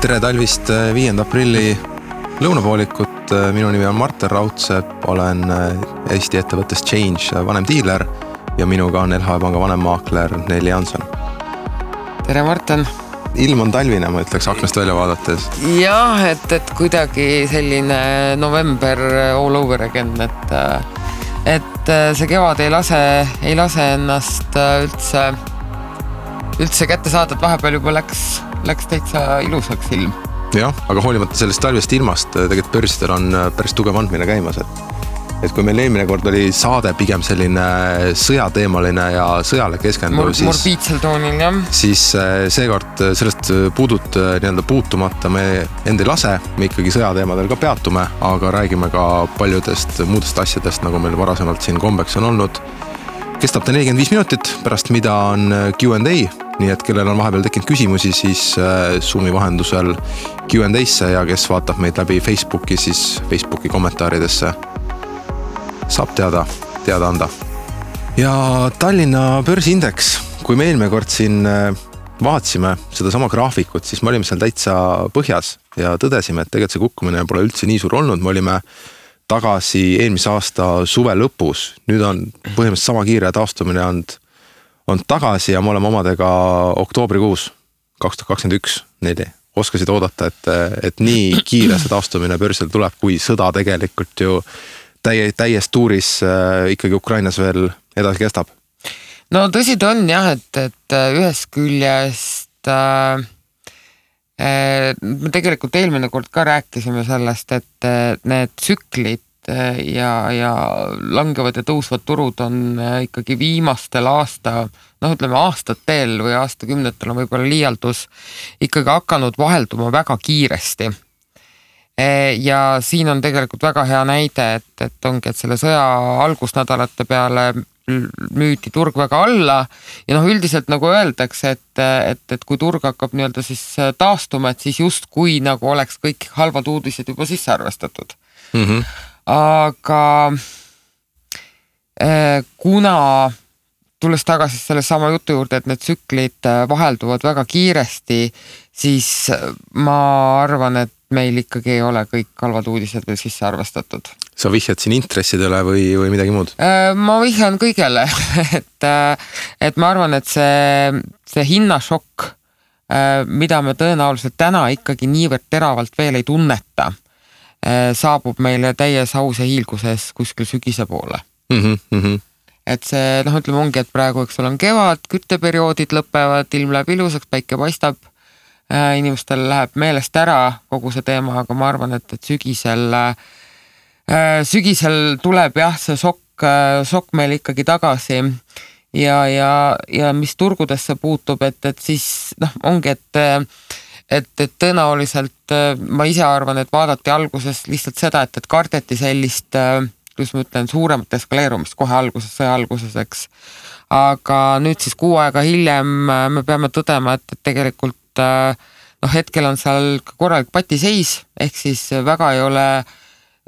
tere talvist äh, viienda aprilli lõunapoolikut, minu nimi on Martin Raudsepp, olen Eesti ettevõttes Change vanem diiler ja minuga on LHV Panga vanemmaakler Nelli Hanson. tere, Martin ilm on talvine, ma ütleks aknast välja vaadates. jah, et, et kuidagi selline november all over again, et, et see kevad ei lase, ei lase ennast üldse, üldse kätte saada, et vahepeal juba läks, läks täitsa ilusaks ilm. jah, aga hoolimata sellest talvisest ilmast tegelikult börsidel on päris tugev andmine käimas, et et kui meil eelmine kord oli saade pigem selline sõjateemaline ja sõjale keskenduv Mor, siis. morbiidsel toonil jah. siis äh, seekord äh, sellest puudut äh, nii-öelda puutumata me end ei lase, me ikkagi sõjateemadel ka peatume, aga räägime ka paljudest muudest asjadest, nagu meil varasemalt siin kombeks on olnud. Kestab ta nelikümmend viis minutit, pärast mida on Q and A, nii et kellel on vahepeal tekkinud küsimusi, siis Zoomi vahendusel Q and A-sse ja kes vaatab meid läbi Facebooki, siis Facebooki kommentaaridesse saab teada, teada anda. ja Tallinna börsiindeks, kui me eelmine kord siin äh, vaatasime sedasama graafikut, siis me olime seal täitsa põhjas ja tõdesime, et tegelikult see kukkumine pole üldse nii suur olnud, me olime tagasi eelmise aasta suve lõpus, nüüd on põhimõtteliselt sama kiire taastumine olnud, on tagasi ja me oleme omadega oktoobrikuus kaks tuhat kakskümmend üks, neli oskasid oodata, et, et nii kiire see taastumine börsil tuleb, kui sõda tegelikult ju täie, täies tuuris äh, ikkagi Ukrainas veel edasi kestab? no tõsi ta on jah, et, et äh, ühest küljest äh, me tegelikult eelmine kord ka rääkisime sellest, et need tsüklid ja, ja langevad ja tõusvad turud on ikkagi viimastel aasta, noh, ütleme aastatel või aastakümnetel on võib-olla liialdus, ikkagi hakanud vahelduma väga kiiresti. Ja siin on tegelikult väga hea näide, et, et ongi, et selle sõja algusnädalate peale müüdi turg väga alla ja noh, üldiselt nagu öeldakse, et, et, et kui turg hakkab nii-öelda siis taastuma, et siis justkui nagu oleks kõik halvad uudised juba sisse arvestatud mm. -hmm. aga eh, kuna tulles tagasi sellesama jutu juurde, et need tsüklid vahelduvad väga kiiresti, siis ma arvan, et meil ikkagi ei ole kõik halvad uudised veel sisse arvestatud. Sa vihjad siin intressidele või, või midagi muud? Äh, ma vihjan kõigele et, äh, et ma arvan, et see, see hinnašokk, äh, mida me tõenäoliselt täna ikkagi niivõrd teravalt veel ei tunneta, saabub meile täies aus ja hiilguses kuskil sügise poole mm. -hmm. et see noh, ütleme ongi, et praegu, eks ole, on kevad, kütteperioodid lõpevad, ilm läheb ilusaks, päike paistab inimestel läheb meelest ära kogu see teema, aga ma arvan, et, et sügisel, äh, sügisel tuleb jah, see šokk, äh, šokk meil ikkagi tagasi. ja, ja, ja mis turgudesse puutub, et, et siis noh, ongi, et et, et tõenäoliselt ma ise arvan, et vaadati alguses lihtsalt seda, et, et kardeti sellist, kuidas ma ütlen, suuremat eskaleerumist kohe alguses, sõja alguses, eks. aga nüüd siis kuu aega hiljem me peame tõdema, et, et tegelikult äh, noh, hetkel on seal korralik patiseis, ehk siis väga ei ole äh,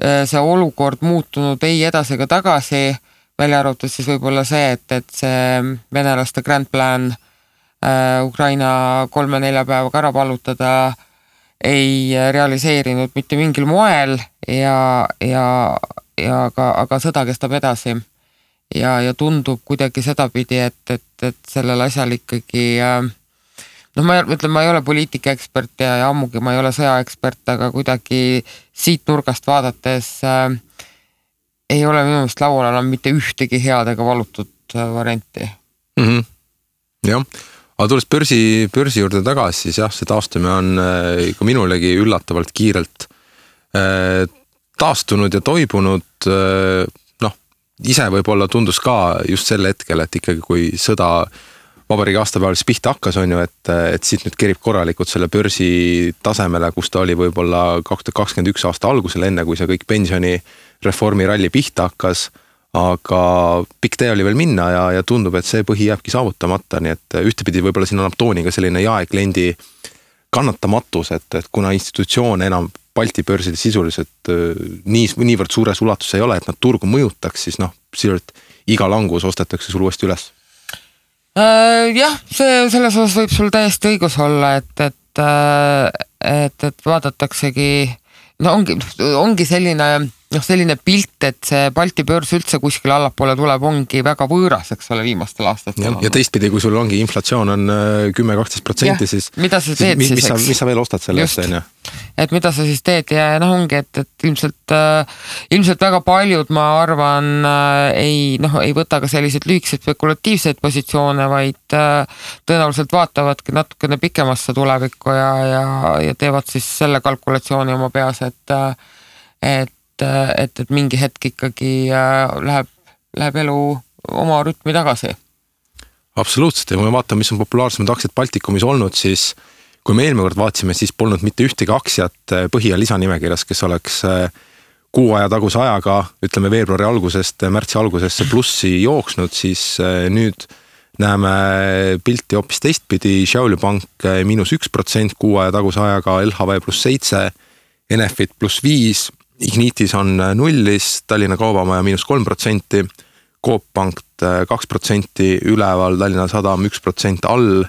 see olukord muutunud ei edasi ega tagasi, välja arvatud siis võib-olla see, et, et see venelaste grand plan äh, Ukraina kolme-nelja päevaga ära vallutada ei realiseerinud mitte mingil moel ja, ja, ja aga, aga sõda kestab edasi. ja, ja tundub kuidagi sedapidi, et, et, et sellel asjal ikkagi äh, noh, ma ütlen, ma ei ole poliitikaekspert ja, ja ammugi ma ei ole sõjaekspert, aga kuidagi siit nurgast vaadates äh, ei ole minu meelest laual enam mitte ühtegi head ega valutud äh, varianti mm. -hmm. jah, aga tulles börsi, börsi juurde tagasi, siis jah, see taastumine on äh, ikka minulegi üllatavalt kiirelt äh, taastunud ja toibunud äh, noh, ise võib-olla tundus ka just sel hetkel, et ikkagi kui sõda vabariigi aastapäeval siis pihta hakkas, on ju, et, et siit nüüd kerib korralikult selle börsi tasemele, kus ta oli võib-olla kaks tuhat kakskümmend üks aasta algusel, enne kui see kõik pensionireformi ralli pihta hakkas. aga pikk tee oli veel minna ja, ja tundub, et see põhi jääbki saavutamata, nii et ühtepidi võib-olla siin annab tooni ka selline jaekliendi kannatamatus, et, et kuna institutsioon enam Balti börsil sisuliselt nii, niivõrd suures ulatuses ei ole, et nad turgu mõjutaks, siis noh, sisuliselt iga langus ostetakse sul uuesti üles jah, see selles osas võib sul täiesti õigus olla, et, et, äh, et, et vaadataksegi, no ongi, ongi selline noh, selline pilt, et see Balti börs üldse kuskile allapoole tuleb, ongi väga võõras, eks ole, viimastel aastatel. ja, teistpidi, kui sul ongi inflatsioon on äh, kümme, kaksteist protsenti, siis. mida sa teed siis, siis, eks. mis sa veel ostad selle eest, on ju. et mida sa siis teed ja noh, ongi, et, et ilmselt äh,, ilmselt väga paljud, ma arvan äh,, ei noh, ei võta ka selliseid lühikeseid spekulatiivseid positsioone, vaid äh, tõenäoliselt vaatavadki natukene pikemasse tulevikku ja, ja, ja teevad siis selle kalkulatsiooni oma peas, et äh, et et, et mingi hetk ikkagi äh, läheb, läheb elu oma rütmi tagasi. absoluutselt. Ja kui me vaatame, mis on populaarsemad aktsiad Baltikumis olnud, siis kui me eelmine kord vaatasime, siis polnud mitte ühtegi aktsiat äh, põhi- ja lisanimekirjas, kes oleks äh, kuu aja taguse ajaga, ütleme veebruari algusest märtsi algusesse plussi jooksnud, siis nüüd näeme pilti hoopis teistpidi, Šiauliu pank miinus üks protsent kuu aja taguse ajaga, LHV pluss seitse, Enefit pluss viis Ignitis on äh, nullis, Tallinna Kaubamaja miinus kolm protsenti, Coop Pank äh, kaks protsenti üleval, Tallinna Sadam üks protsent all.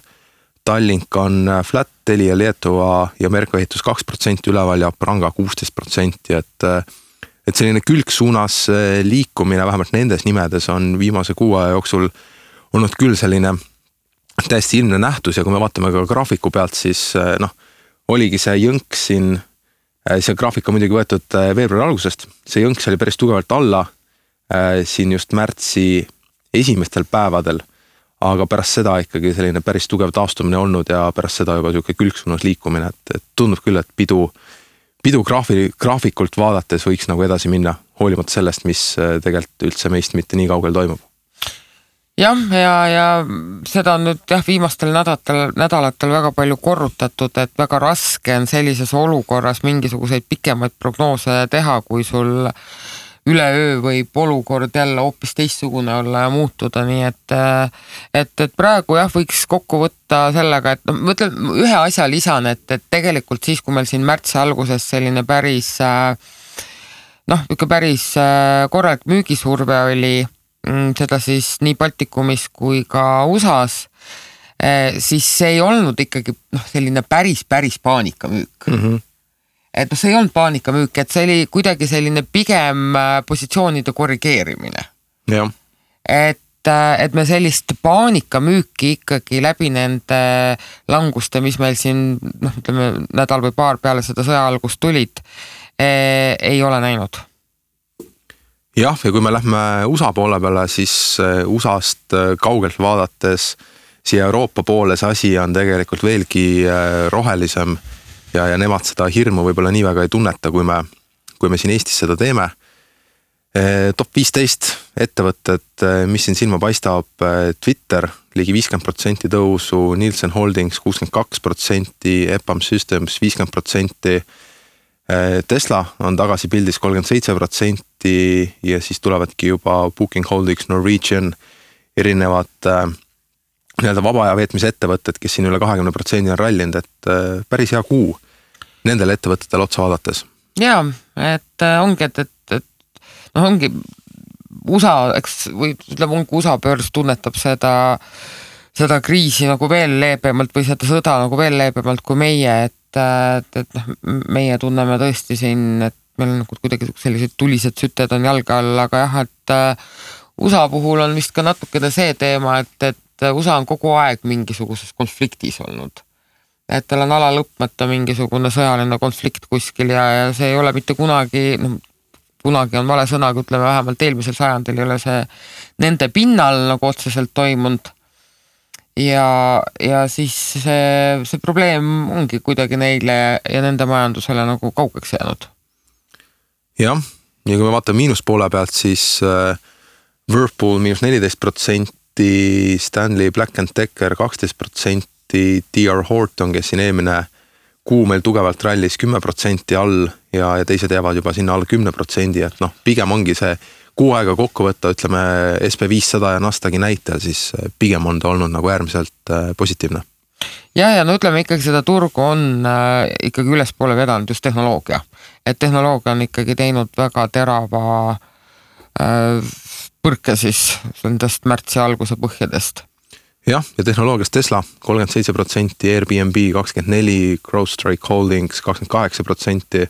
Tallink on äh, flat, Telia Lietuva ja Merko ehitus kaks protsenti üleval ja Pranga kuusteist protsenti, et et selline külgsuunas liikumine vähemalt nendes nimedes on viimase kuu aja jooksul olnud küll selline täiesti ilmne nähtus ja kui me vaatame ka graafiku pealt, siis noh, oligi see jõnk siin see graafik on muidugi võetud äh, veebruari algusest, see jõnks oli päris tugevalt alla äh, siin just märtsi esimestel päevadel. aga pärast seda ikkagi selline päris tugev taastumine olnud ja pärast seda juba sihuke külgsuunas liikumine, et, et tundub küll, et pidu, pidu graafi, graafikult vaadates võiks nagu edasi minna, hoolimata sellest, mis tegelikult üldse meist mitte nii kaugel toimub jah, ja, ja seda on nüüd jah, viimastel nädalatel, nädalatel väga palju korrutatud, et väga raske on sellises olukorras mingisuguseid pikemaid prognoose teha, kui sul üleöö võib olukord jälle hoopis teistsugune olla ja muutuda, nii et et, et praegu jah, võiks kokku võtta sellega, et noh, ma ütlen ühe asja lisan, et, et tegelikult siis, kui meil siin märtsi alguses selline päris noh, niisugune päris korralik müügisurve oli seda siis nii Baltikumis kui ka USA-s, eh, siis see ei olnud ikkagi noh, selline päris, päris paanikamüük mm. -hmm. et noh, see ei olnud paanikamüük, et see oli kuidagi selline pigem äh, positsioonide korrigeerimine. et äh, et me sellist paanikamüüki ikkagi läbi nende languste, mis meil siin noh, ütleme nädal või paar peale seda sõja algust tulid, eh, ei ole näinud jah, ja kui me lähme USA poole peale, siis äh, USA-st äh, kaugelt vaadates siia Euroopa poole see asi on tegelikult veelgi äh, rohelisem ja, ja nemad seda hirmu võib-olla nii väga ei tunneta, kui me, kui me siin Eestis seda teeme. top viisteist ettevõtted, mis siin silma paistab, Twitter ligi viiskümmend protsenti tõusu, Nielsen Holdings kuuskümmend kaks protsenti, EPAM Systems viiskümmend protsenti Tesla on tagasi pildis kolmkümmend seitse protsenti ja siis tulevadki juba Booking Holdings, Norwegian, erinevad äh, nii-öelda vaba aja veetmise ettevõtted, kes siin üle kahekümne protsendi on rallinud, et äh, päris hea kuu nendele ettevõtetele otsa vaadates. ja, et ongi, et, et, et noh, ongi USA, eks või ütleme, ongi USA börs tunnetab seda seda kriisi nagu veel leebemalt või seda sõda nagu veel leebemalt kui meie, et et, et noh, meie tunneme tõesti siin, et meil on nagu kuidagi sellised tulised süted on jalge all, aga jah, et äh, USA puhul on vist ka natukene see teema, et, et USA on kogu aeg mingisuguses konfliktis olnud. et tal on ala lõpmata mingisugune sõjaline konflikt kuskil ja, ja see ei ole mitte kunagi, noh kunagi on vale sõna, aga ütleme vähemalt eelmisel sajandil ei ole see nende pinnal nagu otseselt toimunud ja, ja siis see, see probleem ongi kuidagi neile ja nende majandusele nagu kaugeks jäänud. jah, ja kui me vaatame miinuspoole pealt, siis äh, Whirlpool miinus neliteist protsenti, Stanley Black and Decker kaksteist protsenti, DR Horton, kes siin eelmine kuu meil tugevalt rallis kümme protsenti all ja, ja teised jäävad juba sinna alla kümne protsendi, et noh, pigem ongi see kuu aega kokku võtta, ütleme SB viissada ja Nasdaqi näitel, siis äh, pigem on ta olnud nagu äärmiselt äh, positiivne. ja, ja no ütleme ikkagi seda turgu on äh, ikkagi ülespoole vedanud just tehnoloogia, et tehnoloogia on ikkagi teinud väga terava äh, põrke siis nendest märtsi alguse põhjadest jah, ja tehnoloogias Tesla kolmkümmend seitse protsenti, Airbnb kakskümmend neli, CrowdStrike Holdings kakskümmend kaheksa protsenti,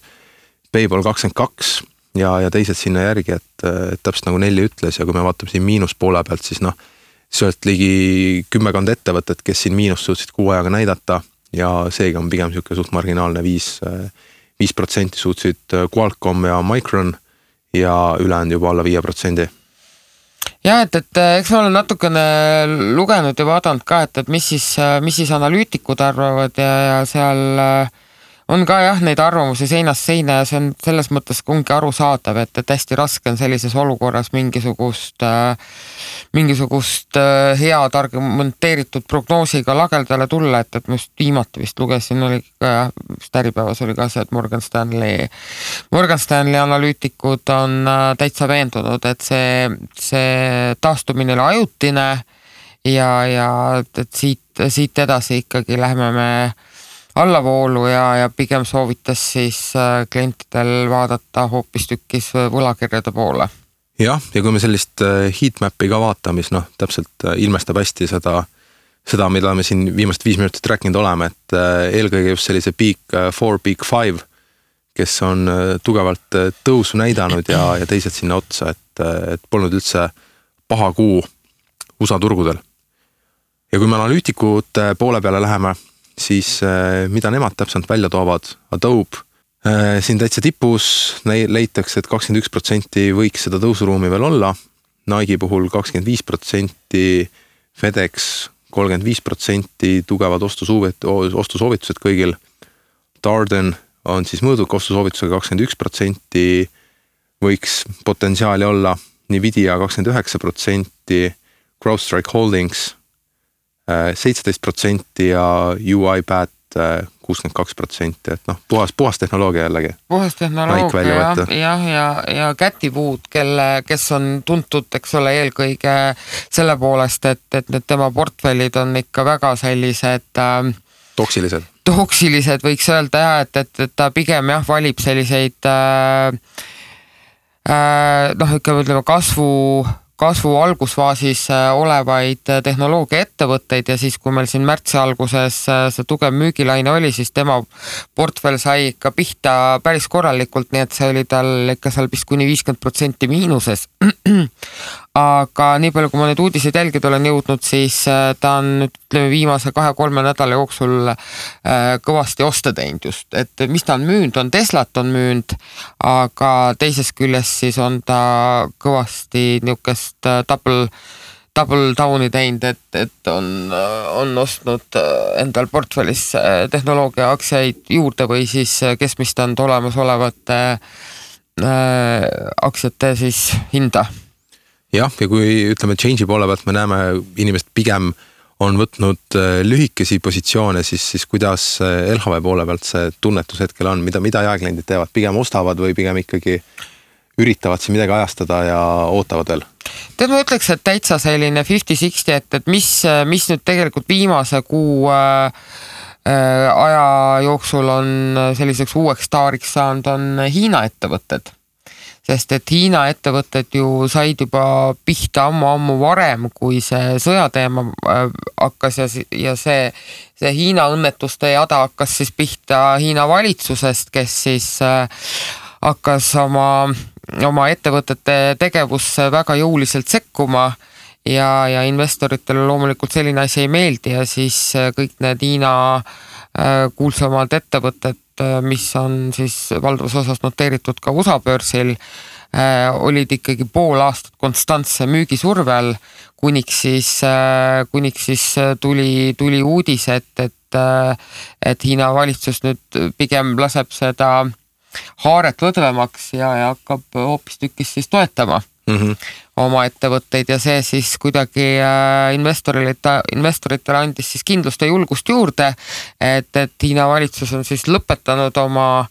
Payball kakskümmend kaks ja, ja teised sinna järgi, et, et täpselt nagu Nelli ütles ja kui me vaatame siin miinuspoole pealt, siis noh, sealt ligi kümmekond ettevõtet, kes siin miinust suutsid kuu ajaga näidata ja seega on pigem niisugune suht marginaalne viis, viis protsenti suutsid Qualcomm ja Micron ja ülejäänud juba alla viie protsendi. Jah, et, et eks ma olen natukene lugenud ja vaadanud ka, et, et mis siis, mis siis analüütikud arvavad ja, ja seal äh, on ka jah, neid arvamusi seinast seina ja see on selles mõttes ongi arusaadav, et, et hästi raske on sellises olukorras mingisugust äh,, mingisugust äh, head argumenteeritud prognoosiga lagedale tulla, et, et ma just viimati vist lugesin, oli ka vist Äripäevas oli ka see, et Morgan Stanley, Morgan Stanley analüütikud on äh, täitsa veendunud, et see, see taastumine oli ajutine ja, ja et siit, siit edasi ikkagi lähme me allavoolu ja, ja pigem soovitas siis äh, klientidel vaadata hoopistükkis äh, võlakirjade poole. jah, ja kui me sellist äh, heatmap'i ka vaatame, siis noh, täpselt ilmestab hästi seda, seda, mida me siin viimased viis minutit rääkinud oleme, et eelkõige just sellise big four, big five, kes on tugevalt tõusu näidanud ja, ja teised sinna otsa, et, et polnud üldse paha kuu USA turgudel. ja kui me analüütikute poole peale läheme siis äh, mida nemad täpsemalt välja toovad, Adobe äh, siin täitsa tipus leitakse et, et kakskümmend üks protsenti võiks seda tõusuruumi veel olla. Nike'i puhul kakskümmend viis protsenti, FedEx kolmkümmend viis protsenti, tugevad ostusoovit-, ostusoovitused kõigil. Darden on siis mõõduka ostusoovitusega kakskümmend üks protsenti, võiks potentsiaali olla, Nvidia kakskümmend üheksa protsenti, CrowdStrike Holdings seitseteist protsenti ja UiPath äh, kuuskümmend kaks protsenti, et noh, puhas, puhas tehnoloogia jällegi. puhas tehnoloogia jah, jah, ja, ja kätipuud, kelle, kes on tuntud, eks ole, eelkõige selle poolest, et, et need tema portfellid on ikka väga sellised äh, toksilised. toksilised võiks öelda jah, et, et, et ta pigem jah, valib selliseid äh, äh, noh, ütleme, ütleme kasvu kasvu algusfaasis äh, olevaid äh, tehnoloogiaettevõtteid ja siis, kui meil siin märtsi alguses äh, see tugev müügilaine oli, siis tema portfell sai ikka pihta päris korralikult, nii et see oli tal ikka seal vist kuni viiskümmend protsenti miinuses. aga nii palju, kui ma neid uudiseid jälgida olen jõudnud, siis ta on ütleme viimase kahe-kolme nädala jooksul kõvasti oste teinud just, et mis ta on müünud, on Teslat on müünud, aga teisest küljest siis on ta kõvasti niisugust äh, double, double down'i teinud, et, et on, äh, on ostnud äh, endal portfellisse tehnoloogia aktsiaid juurde või siis keskmistanud olemasolevate äh, aktsiate siis hinda. Jah, ja kui ütleme change'i poole pealt me näeme inimesed pigem on võtnud lühikesi positsioone, siis, siis kuidas LHV poole pealt see tunnetus hetkel on, mida, mida jaekliendid teevad, pigem ostavad või pigem ikkagi üritavad siin midagi ajastada ja ootavad veel? tead, ma ütleks, et täitsa selline fifty-sixty, et, et mis, mis nüüd tegelikult viimase kuu äh, äh, aja jooksul on selliseks uueks staariks saanud, on Hiina ettevõtted sest et Hiina ettevõtted ju said juba pihta ammu-ammu varem, kui see sõjateema äh, hakkas ja, ja see, see Hiina õnnetuste jada hakkas siis pihta Hiina valitsusest, kes siis äh, hakkas oma oma ettevõtete tegevusse väga jõuliselt sekkuma ja, ja investoritele loomulikult selline asi ei meeldi ja siis äh, kõik need Hiina kuulsamad ettevõtted, mis on siis valdavas osas noteeritud ka USA börsil, olid ikkagi pool aastat konstantse müügisurve all, kuniks siis, kuniks siis tuli, tuli uudis, et, et, et Hiina valitsus nüüd pigem laseb seda haaret lõdvemaks ja, ja hakkab hoopistükkis siis toetama mm -hmm. oma ettevõtteid ja see siis kuidagi äh, investorile, investoritele andis siis kindlust ja julgust juurde. et, et Hiina valitsus on siis lõpetanud oma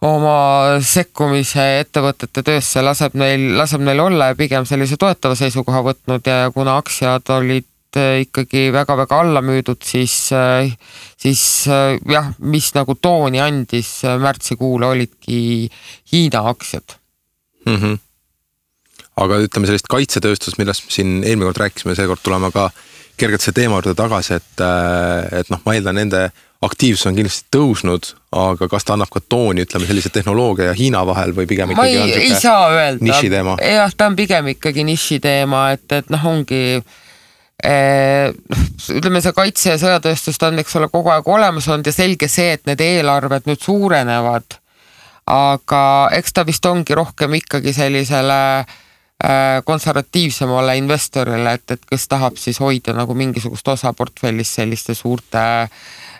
oma sekkumise ettevõtete töösse, laseb neil, laseb neil olla ja pigem sellise toetava seisukoha võtnud ja kuna aktsiad olid Äh, ikkagi väga-väga alla müüdud, siis, äh, siis jah, mis nagu tooni andis märtsikuule, olidki Hiina aktsiad mm. -hmm. Aga ütleme sellist kaitsetööstust, millest siin eelmine kord rääkisime, seekord tuleme ka kergelt selle teema juurde tagasi, et, äh, et noh, ma eeldan, nende aktiivsus on kindlasti tõusnud, aga kas ta annab ka tooni, ütleme sellise tehnoloogia ja Hiina vahel või pigem ma ei, ei saa öelda. jah, ta on pigem ikkagi nišiteema, et, et noh, ongi eh, ütleme, see kaitse- ja sõjatööstus ta on, eks ole, kogu aeg olemas olnud ja selge see, et need eelarved nüüd suurenevad. aga eks ta vist ongi rohkem ikkagi sellisele äh, konservatiivsemale investorile, et, et kes tahab siis hoida nagu mingisugust osa portfellist selliste suurte äh,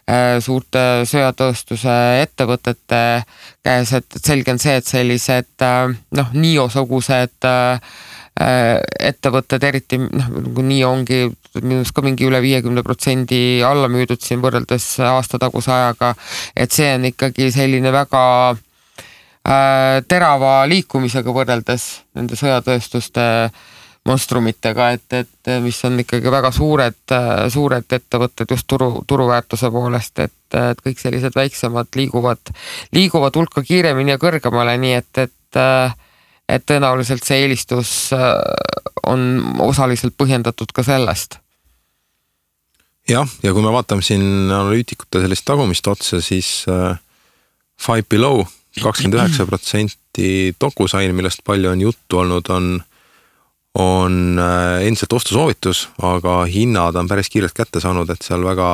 Äh, suurte söetööstuse ettevõtete käes, et, selge on see, et sellised äh, noh, Nio-sugused äh, ettevõtted, eriti noh, nagu Nio ongi minu arust ka mingi üle viiekümne protsendi alla müüdud siin võrreldes aastataguse ajaga. et see on ikkagi selline väga äh, terava liikumisega võrreldes nende sõjatööstuste äh, monstrumitega, et, et mis on ikkagi väga suured, suured ettevõtted just turu, turuväärtuse poolest, et, et kõik sellised väiksemad liiguvad, liiguvad hulka kiiremini ja kõrgemale, nii et, et et tõenäoliselt see eelistus on osaliselt põhjendatud ka sellest. jah, ja kui me vaatame siin analüütikute sellist tagumist otsa, siis äh, Five Below kakskümmend üheksa protsenti DocuSign, millest palju on juttu olnud, on on äh, endiselt ostusoovitus, aga hinnad on päris kiirelt kätte saanud, et seal väga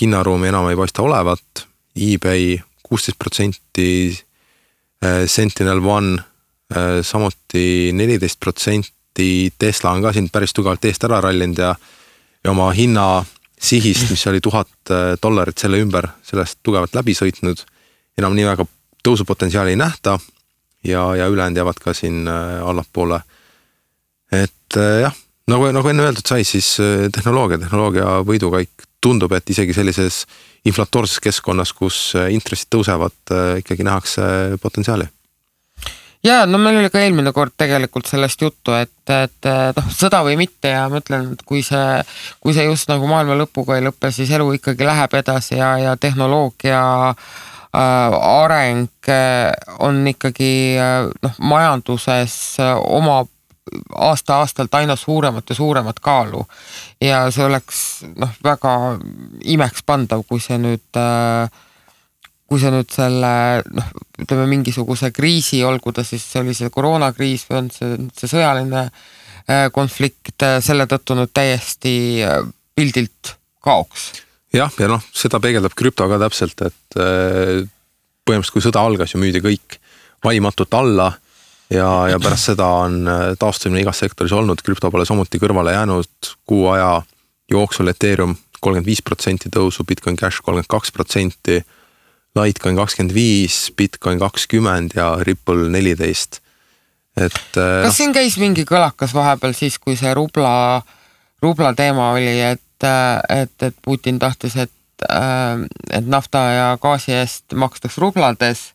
hinnaruumi enam ei paista olevat. eBay kuusteist protsenti, äh, Sentinel One äh, samuti neliteist protsenti, Tesla on ka siin päris tugevalt eest ära rallinud ja, ja oma hinna sihist, mis oli tuhat dollarit selle ümber, sellest tugevalt läbi sõitnud. enam nii väga tõusupotentsiaali ei nähta ja, ja ülejäänud jäävad ka siin allapoole. Et äh, jah, nagu, nagu enne öeldud sai, siis äh, tehnoloogia, tehnoloogia võidukäik tundub, et isegi sellises inflatoorses keskkonnas, kus äh, intressid tõusevad, ikkagi nähakse potentsiaali. Ja no meil oli ka eelmine kord tegelikult sellest juttu, et, et noh, sõda või mitte ja ma ütlen, et kui see, kui see just nagu maailma lõpuga ei lõpe, siis elu ikkagi läheb edasi ja, ja tehnoloogia äh, areng on ikkagi noh, majanduses omab aasta-aastalt aina suuremat ja suuremat kaalu. ja see oleks noh, väga imekspandav, kui see nüüd äh, kui see nüüd selle noh, ütleme mingisuguse kriisi, olgu ta siis, oli see koroonakriis või on see, see sõjaline äh, konflikt, äh, selle tõttu nüüd täiesti pildilt kaoks. Jah, ja noh, seda peegeldab krüpto ka täpselt, et põhimõtteliselt kui sõda algas ju müüdi kõik valimatult alla ja, ja pärast seda on äh, taastumine igas sektoris olnud, krüpto pole samuti kõrvale jäänud, kuu aja jooksul Ethereum kolmkümmend viis protsenti tõusu, Bitcoin Cash kolmkümmend kaks protsenti. Litecoin kakskümmend viis, Bitcoin kakskümmend ja Ripple neliteist. et. Äh, kas siin käis mingi kõlakas vahepeal siis, kui see rubla, rubla teema oli, et, äh, et, et Putin tahtis, et, et nafta ja gaasi eest makstaks rublades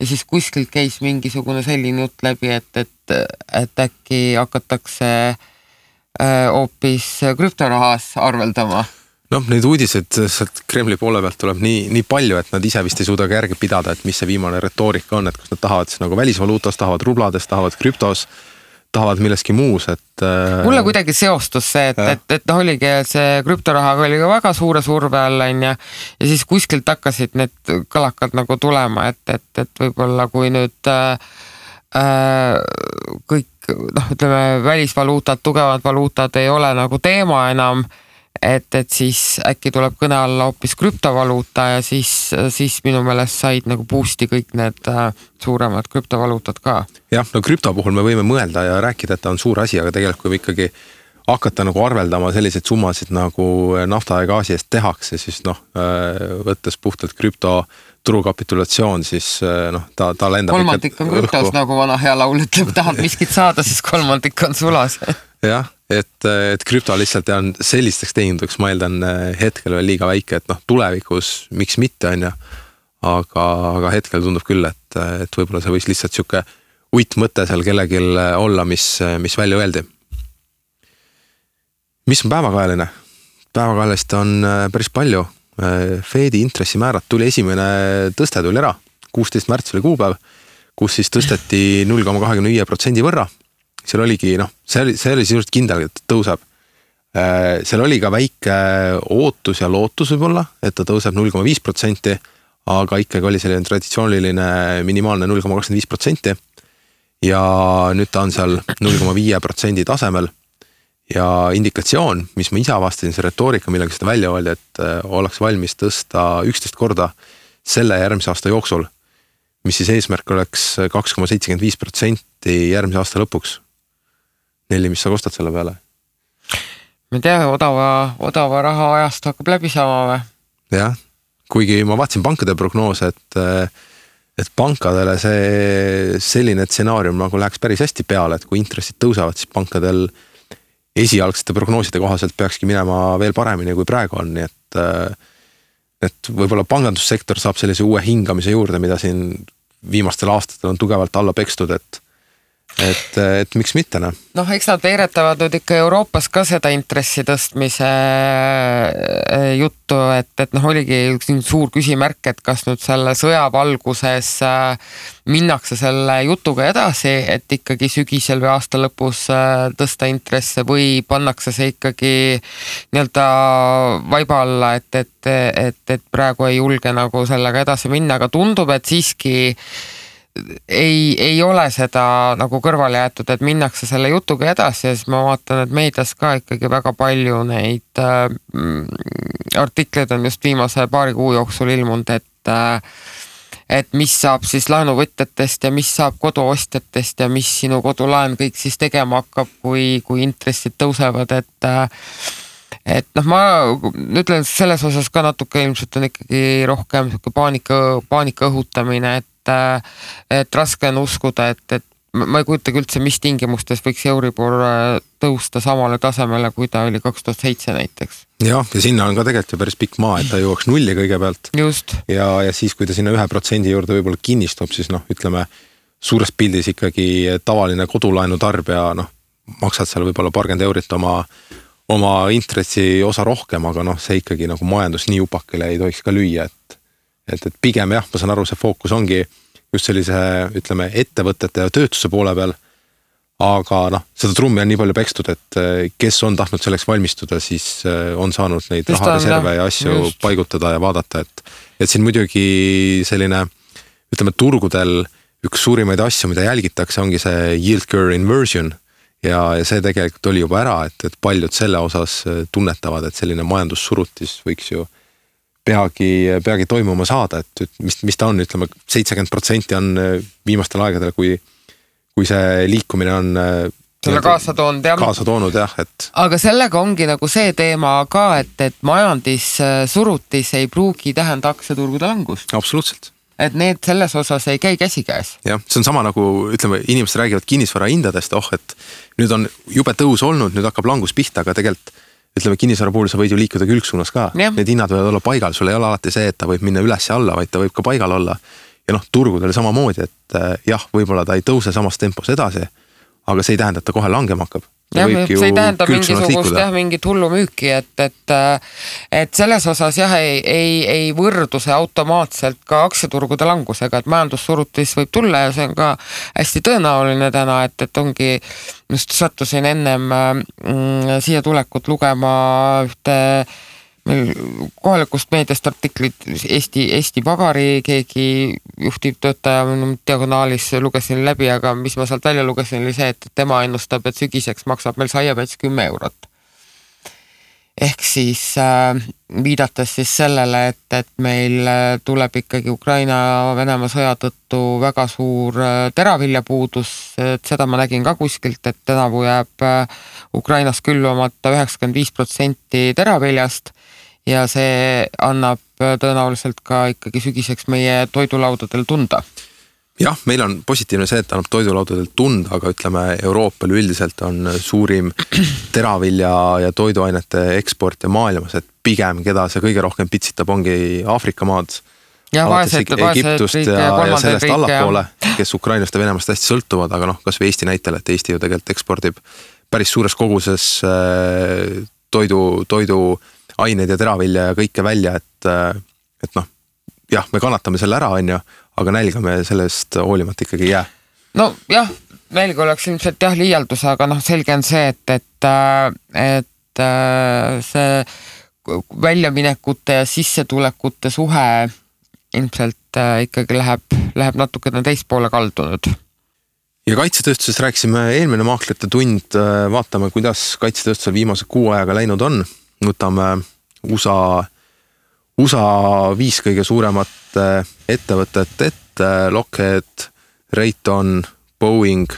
ja siis kuskilt käis mingisugune selline jutt läbi, et, et, et äkki hakatakse äh, hoopis krüptorahas arveldama. Noh, neid uudiseid sealt Kremli poole pealt tuleb nii, nii palju, et nad ise vist ei suuda ka järge pidada, et mis see viimane retoorika on, et kas nad tahavad siis nagu välisvaluutas, tahavad rublades, tahavad krüptos tahavad milleski muus, et. Äh, mulle kuidagi seostus see, et, et, et noh, oligi see krüptorahaga oli ka väga suure surve all onju. ja siis kuskilt hakkasid need kõlakad nagu tulema, et, et, et võib-olla kui nüüd äh, äh, kõik noh, ütleme välisvaluutad, tugevad valuutad ei ole nagu teema enam et, et siis äkki tuleb kõne alla hoopis krüptovaluuta ja siis, siis minu meelest said nagu boost'i kõik need äh, suuremad krüptovaluutad ka. jah, no krüpto puhul me võime mõelda ja rääkida, et ta on suur asi, aga tegelikult kui me ikkagi hakata nagu arveldama selliseid summasid nagu nafta ja gaasi eest tehakse, siis noh, äh, võttes puhtalt krüpto turukapitulatsioon, siis äh, noh, ta, ta lendab. kolmandik on krüptos, nagu vana hea laul ütleb, tahad miskit saada, siis kolmandik on sulas jah, et, et krüpto lihtsalt on sellisteks tehinguteks, ma eeldan hetkel veel liiga väike, et noh, tulevikus miks mitte, on ju. aga, aga hetkel tundub küll, et, et võib-olla see võis lihtsalt sihuke uitmõte seal kellelgi olla, mis, mis välja öeldi. mis on päevakajaline? päevakajalist on päris palju. Fedi intressimäärad tuli esimene tõste tuli ära, kuusteist märts oli kuupäev, kus siis tõsteti null koma kahekümne viie protsendi võrra seal oligi noh, see oli, see oli sisuliselt kindel, et tõuseb. seal oli ka väike ootus ja lootus võib-olla, et ta tõuseb null koma viis protsenti, aga ikkagi oli selline traditsiooniline minimaalne null koma kakskümmend viis protsenti. ja nüüd ta on seal null koma viie protsendi tasemel ja indikatsioon, mis ma ise avastasin, see retoorika, millega seda välja öeldi, et ollakse valmis tõsta üksteist korda selle järgmise aasta jooksul mis siis eesmärk oleks kaks koma seitsekümmend viis protsenti järgmise aasta lõpuks. Nelli, mis sa kostad selle peale? ma ei tea, odava, odava raha ajast hakkab läbi saama või? jah, kuigi ma vaatasin pankade prognoose, et, et pankadele see selline stsenaarium nagu läheks päris hästi peale, et kui intressid tõusevad, siis pankadel esialgsete prognooside kohaselt peakski minema veel paremini, kui praegu on, nii et et võib-olla pangandussektor saab sellise uue hingamise juurde, mida siin viimastel aastatel on tugevalt alla pekstud, et et, et miks mitte noh. noh, eks nad veeretavad nüüd ikka Euroopas ka seda intressi tõstmise äh, juttu, et, et noh, oligi siin suur küsimärk, et kas nüüd selle sõja valguses äh, minnakse selle jutuga edasi, et ikkagi sügisel või aasta lõpus äh, tõsta intresse või pannakse see ikkagi nii-öelda vaiba alla, et, et, et, et praegu ei julge nagu sellega edasi minna, aga tundub, et siiski ei, ei ole seda nagu kõrvale jäetud, et minnakse selle jutuga edasi ja siis ma vaatan, et meedias ka ikkagi väga palju neid äh, artikleid on just viimase paari kuu jooksul ilmunud, et äh, et mis saab siis laenuvõtjatest ja mis saab koduostjatest ja mis sinu kodulaen kõik siis tegema hakkab, kui, kui intressid tõusevad, et äh, et noh, ma ütlen selles osas ka natuke ilmselt on ikkagi rohkem sihuke paanika, paanika õhutamine, et et, et raske on uskuda, et, et ma ei kujutagi üldse, mis tingimustes võiks Euribor äh, tõusta samale tasemele, kui ta oli kaks tuhat seitse näiteks. jah, ja sinna on ka tegelikult ju päris pikk maa, et ta jõuaks nulli kõigepealt. ja, ja siis, kui ta sinna ühe protsendi juurde võib-olla kinnistub, siis noh, ütleme suures pildis ikkagi tavaline kodulaenu tarbija noh, maksad seal võib-olla paarkümmend eurit oma, oma intressi osa rohkem, aga noh, see ikkagi nagu majandus nii upakile ei tohiks ka lüüa, et et, et pigem jah, ma saan aru, see fookus ongi just sellise, ütleme ettevõtete ja töötuse poole peal. aga noh, seda trummi on nii palju pekstud, et eh, kes on tahtnud selleks valmistuda, siis eh, on saanud neid rahareserve ja asju just. paigutada ja vaadata, et. et siin muidugi selline ütleme turgudel üks suurimaid asju, mida jälgitakse, ongi see yield curve inversion ja, ja see tegelikult oli juba ära, et, et paljud selle osas eh, tunnetavad, et selline majandussurutis võiks ju peagi, peagi toimuma saada, et mis, mis ta on, ütleme seitsekümmend protsenti on äh, viimastel aegadel, kui, kui see liikumine on äh, selle kaasa toonud jah. kaasa toonud jah, et. aga sellega ongi nagu see teema ka, et, et majandissurutis ei pruugi tähenda aktsiaturgude langust. absoluutselt. Et need selles osas ei käi käsikäes. jah, see on sama nagu ütleme, inimesed räägivad kinnisvara hindadest, oh et nüüd on jube tõus olnud, nüüd hakkab langus pihta, aga tegelikult ütleme kinnisvara puhul sa võid ju liikuda külgsuunas ka, need hinnad võivad olla paigal, sul ei ole alati see, et ta võib minna üles ja alla, vaid ta võib ka paigal olla. ja noh, turgudel samamoodi, et äh, jah, võib-olla ta ei tõuse samas tempos edasi, aga see ei tähenda, et ta kohe langema hakkab jah, see ei tähenda mingisugust jah, mingit hullumüüki, et, et, et selles osas jah, ei, ei, ei võrdu see automaatselt ka aktsiaturgude langusega, et majandussurutis võib tulla ja see on ka hästi tõenäoline täna, et, et ongi, just sattusin ennem mm, siia tulekut lugema ühte äh, kohalikust meediast artiklid Eesti, Eesti Pagari keegi juhtivtöötaja diagonaalis lugesin läbi, aga mis ma sealt välja lugesin, oli see, et tema ennustab, et sügiseks maksab meil saiapets kümme eurot. ehk siis äh, viidates siis sellele, et, et meil äh, tuleb ikkagi Ukraina-Venemaa sõja tõttu väga suur äh, teraviljapuudus, et seda ma nägin ka kuskilt, et tänavu jääb äh, Ukrainas külvamata üheksakümmend viis protsenti teraviljast ja see annab äh, tõenäoliselt ka ikkagi sügiseks meie toidulaudadel tunda jah, meil on positiivne see, et annab toidulaudadel tunda, aga ütleme, Euroopal üldiselt on suurim teravilja ja toiduainete eksportija maailmas, et pigem, keda see kõige rohkem pitsitab, ongi Aafrika maad. jah, vaesed, vaesed riigid ja, ja sellest allapoole, kes Ukrainast ja Venemaast hästi sõltuvad, aga noh, kasvõi Eesti näitel, et Eesti ju tegelikult ekspordib päris suures koguses äh, toidu, toidu aineid ja teravilja ja kõike välja, et, et noh, jah, me kannatame selle ära, on ju, aga nälga me sellest hoolimata ikkagi ei jää. nojah, nälg oleks ilmselt jah liialdus, aga noh, selge on see, et, et, et see väljaminekute ja sissetulekute suhe ilmselt ikkagi läheb, läheb natukene teispoole kaldunud ja kaitsetööstusest rääkisime eelmine maaklerite tund, vaatame, kuidas kaitsetööstusel viimase kuu ajaga läinud on. võtame USA, USA viis kõige suuremat ettevõtet ette, Lockheed, Raytheon, Boeing,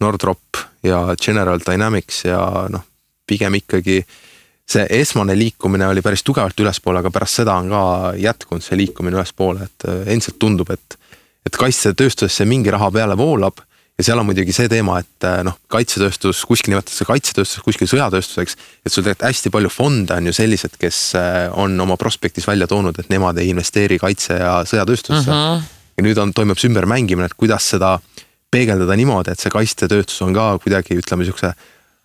Nordrop ja General Dynamics ja noh, pigem ikkagi see esmane liikumine oli päris tugevalt ülespoole, aga pärast seda on ka jätkunud see liikumine ülespoole, et endiselt tundub, et et kaitsetööstusesse mingi raha peale voolab ja seal on muidugi see teema, et äh, noh, kaitsetööstus, kuskil nimetatakse kaitsetööstus, kuskil sõjatööstuseks, et sul tegelikult hästi palju fonde on ju sellised, kes äh, on oma prospektis välja toonud, et nemad ei investeeri kaitse- ja sõjatööstusse uh. -huh. ja nüüd on, toimub see ümbermängimine, et kuidas seda peegeldada niimoodi, et see kaitsetööstus on ka kuidagi ütleme sihukese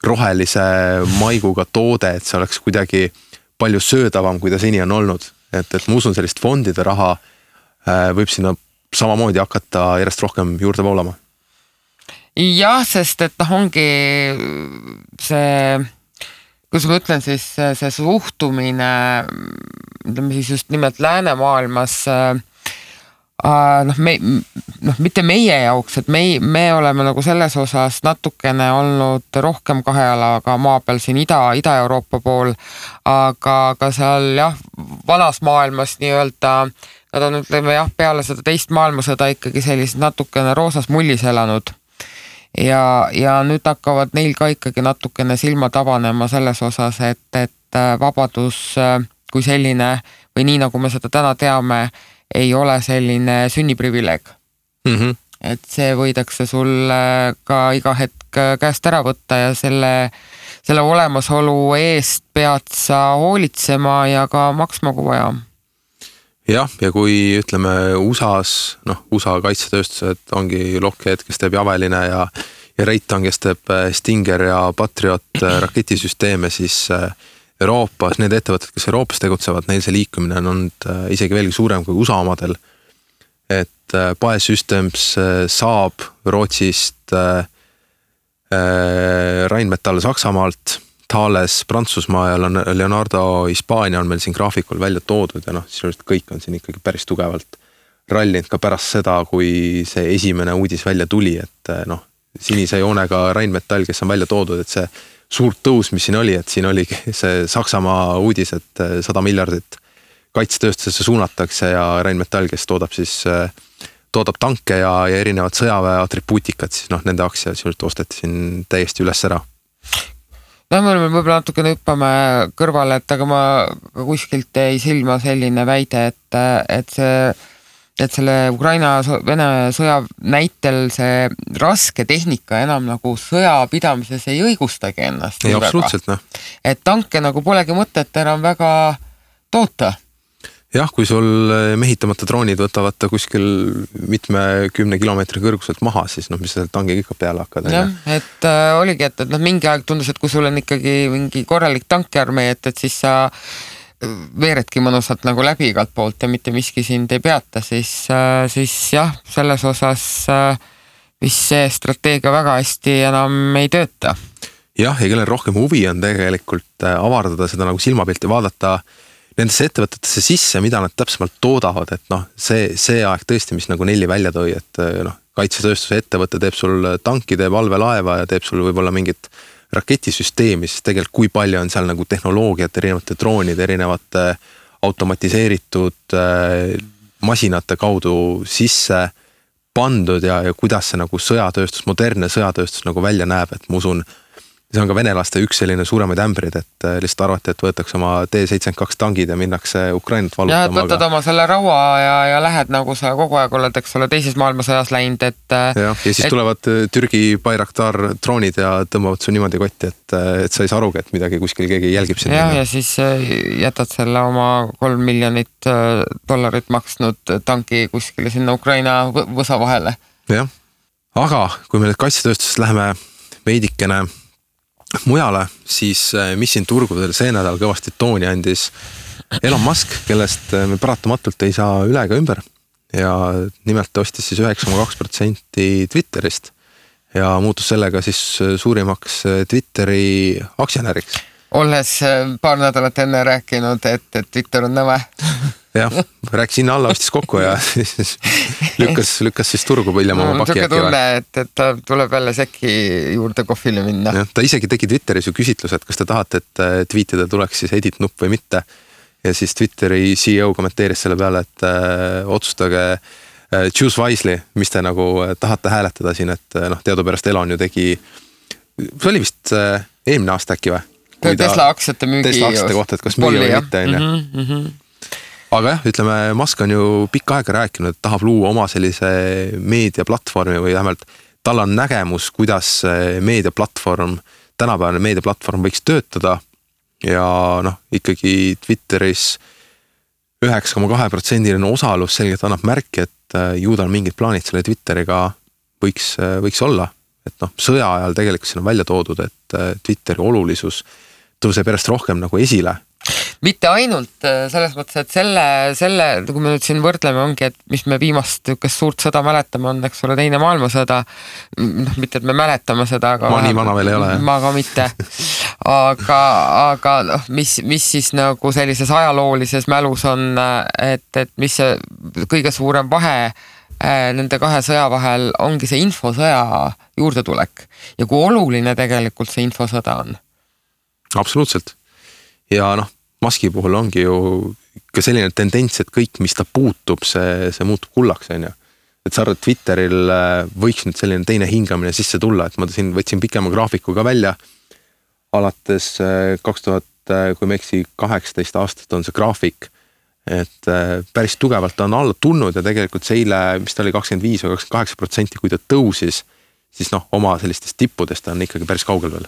rohelise maiguga toode, et see oleks kuidagi palju söödavam, kui ta seni on olnud. et, et ma usun, sellist fondide raha äh, võib sinna samamoodi hakata järjest rohkem juurde voolama? Jah, sest et noh, ongi see, kuidas ma ütlen siis, see suhtumine ütleme siis just nimelt läänemaailmas äh, noh, me noh, mitte meie jaoks, et me, me oleme nagu selles osas natukene olnud rohkem kahe jalaga maa peal siin Ida, Ida-Euroopa pool. aga, aga seal jah, vanas maailmas nii-öelda nad on, ütleme jah, peale seda teist maailmasõda ikkagi sellises natukene roosas mullis elanud. Ja, ja nüüd hakkavad neil ka ikkagi natukene silmad avanema selles osas, et, et äh, vabadus äh, kui selline või nii, nagu me seda täna teame, ei ole selline sünniprivileeg mm. -hmm. et see võidakse sul ka iga hetk äh, käest ära võtta ja selle, selle olemasolu eest pead sa hoolitsema ja ka maksma, kui vaja jah, ja kui ütleme USA-s, noh, USA kaitsetööstused ongi Lockheed, kes teeb Javeline ja, ja Raytheon, kes teeb äh, Stinger ja Patriot äh, raketisüsteeme, siis äh, Euroopas, need ettevõtted, kes Euroopas tegutsevad, neil see liikumine on olnud isegi veelgi suurem kui USA omadel. et Pae Systems saab Rootsist Rheinmetall Saksamaalt Thales Prantsusmaa ja Leonardo Hispaania on meil siin graafikul välja toodud ja noh, sisuliselt kõik on siin ikkagi päris tugevalt rallinud ka pärast seda, kui see esimene uudis välja tuli, et eh, noh, sinise joonega Rheinmetall, kes on välja toodud, et see suur tõus, mis siin oli, et siin oligi see Saksamaa uudis, et eh, sada miljardit kaitsetööstusesse suunatakse ja Rheinmetall, kes toodab siis, eh, toodab tanke ja, ja erinevat sõjaväe atribuutikat, siis noh, nende aktsia sisuliselt osteti siin täiesti üles ära noh, me oleme võib-olla natukene hüppame kõrvale, et aga ma kuskilt jäi silma selline väide, et, et see, et selle Ukraina-Vene sõja näitel see raske tehnika enam nagu sõjapidamises ei õigustagi ennast. ei, absoluutselt noh. et tanke nagu polegi mõtet enam väga toota jah, kui sul eh, mehitamata droonid võtavad ta kuskil mitmekümne kilomeetri kõrguselt maha, siis noh, mis sa selle tangiga ikka peale hakkad. jah, et äh, oligi, et, et noh, mingi aeg tundus, et kui sul on ikkagi mingi korralik tankiarmee, et, et siis sa äh, veeredki mõnusalt nagu läbi igalt poolt ja mitte miski sind ei peata, siis äh,, siis jah, selles osas äh, vist see strateegia väga hästi enam ei tööta. jah, ja kellel rohkem huvi on tegelikult äh, avardada seda nagu silmapilti, vaadata äh, nendesse ettevõtetesse sisse, mida nad täpsemalt toodavad, et noh, see, see aeg tõesti, mis nagu Nelli välja tõi, et eh, noh, kaitsetööstuse ettevõte teeb sul tanki, teeb allveelaeva ja teeb sul võib-olla mingit raketisüsteemi, siis tegelikult kui palju on seal nagu tehnoloogiat, erinevate droonide, erinevate automatiseeritud äh, masinate kaudu sisse pandud ja, ja kuidas see nagu sõjatööstus, modernne sõjatööstus nagu välja näeb, et ma usun see on ka venelaste üks selline suuremaid ämbreid, et äh, lihtsalt arvati, et võetakse oma T-72 tangid ja minnakse Ukrainat vallutama. ja, et võtad aga... oma selle raua ja, ja lähed nagu sa kogu aeg oled, eks ole, teises maailmasõjas läinud, et. Äh, jah, ja siis et... tulevad äh, Türgi Bayraktar droonid ja tõmbavad su niimoodi kotti, et, et sa ei saa arugi, et midagi kuskil keegi jälgib sind. jah, ja siis jätad selle oma kolm miljonit dollarit maksnud tanki kuskile sinna Ukraina võsa vahele. jah, aga kui me nüüd kaitsetööstusest läheme veidikene mujale, siis äh, mis siin turgudel see nädal kõvasti tooni andis. Elon Musk, kellest äh, me paratamatult ei saa üle ega ümber. ja nimelt ta ostis siis üheksa koma kaks protsenti Twitterist ja muutus sellega siis suurimaks Twitteri aktsionäriks olles paar nädalat enne rääkinud, et, et Twitter on nõme jah, rääkis hinna alla, ostis kokku ja siis lükkas, lükkas siis turgu põljama oma paki äkki tunne, et, et ta tuleb jälle sekki juurde kohvile minna. jah, ta isegi tegi Twitteris ju küsitluse, et kas te tahate, et tweetida tuleks siis edit nupp või mitte. ja siis Twitteri CEO kommenteeris selle peale, et äh, otsustage äh, choose wisely, mis te nagu äh, tahate hääletada siin, et noh, teadupärast Elon ju tegi, see oli vist äh, eelmine aasta äkki või? Tesla aktsiate müügi. Tesla aktsiate kohta, et kas müüa või mitte, on ju mhm, mhm aga jah, ütleme, Musk on ju pikka aega rääkinud, et tahab luua oma sellise meediaplatvormi või vähemalt tal on nägemus, kuidas meediaplatvorm, tänapäevane meediaplatvorm võiks töötada. ja noh, ikkagi Twitteris üheksa koma kahe protsendiline osalus selgelt annab märki, et äh, ju tal mingid plaanid selle Twitteriga võiks, äh, võiks olla. et noh, sõja ajal tegelikult siin on välja toodud, et äh, Twitteri olulisus tõuseb järjest rohkem nagu esile mitte ainult äh, selles mõttes, et selle, selle, kui me nüüd siin võrdleme, ongi, et mis me viimast niisugust suurt sõda mäletame, on, eks ole, Teine maailmasõda. noh, mitte, et me mäletame seda, aga. ma nii vana veel ei ole. ma ka mitte. aga, aga noh, mis, mis siis nagu sellises ajaloolises mälus on, et, et mis see kõige suurem vahe äh, nende kahe sõja vahel ongi see infosõja juurdetulek ja kui oluline tegelikult see infosõda on. absoluutselt ja noh, Musk'i puhul ongi ju ka selline tendents, et kõik, mis ta puutub, see, see muutub kullaks, on ju. et sa arvad, Twitteril äh, võiks nüüd selline teine hingamine sisse tulla, et ma siin võtsin pikema graafiku ka välja. alates äh, kaks tuhat, äh, kui ma ei eksi, kaheksateist aastat on see graafik. et päris tugevalt on alla tulnud ja tegelikult see eile, mis ta oli, kakskümmend viis või kakskümmend kaheksa protsenti, kui ta tõusis siis noh, oma sellistest tippudest on ikkagi päris kaugel veel.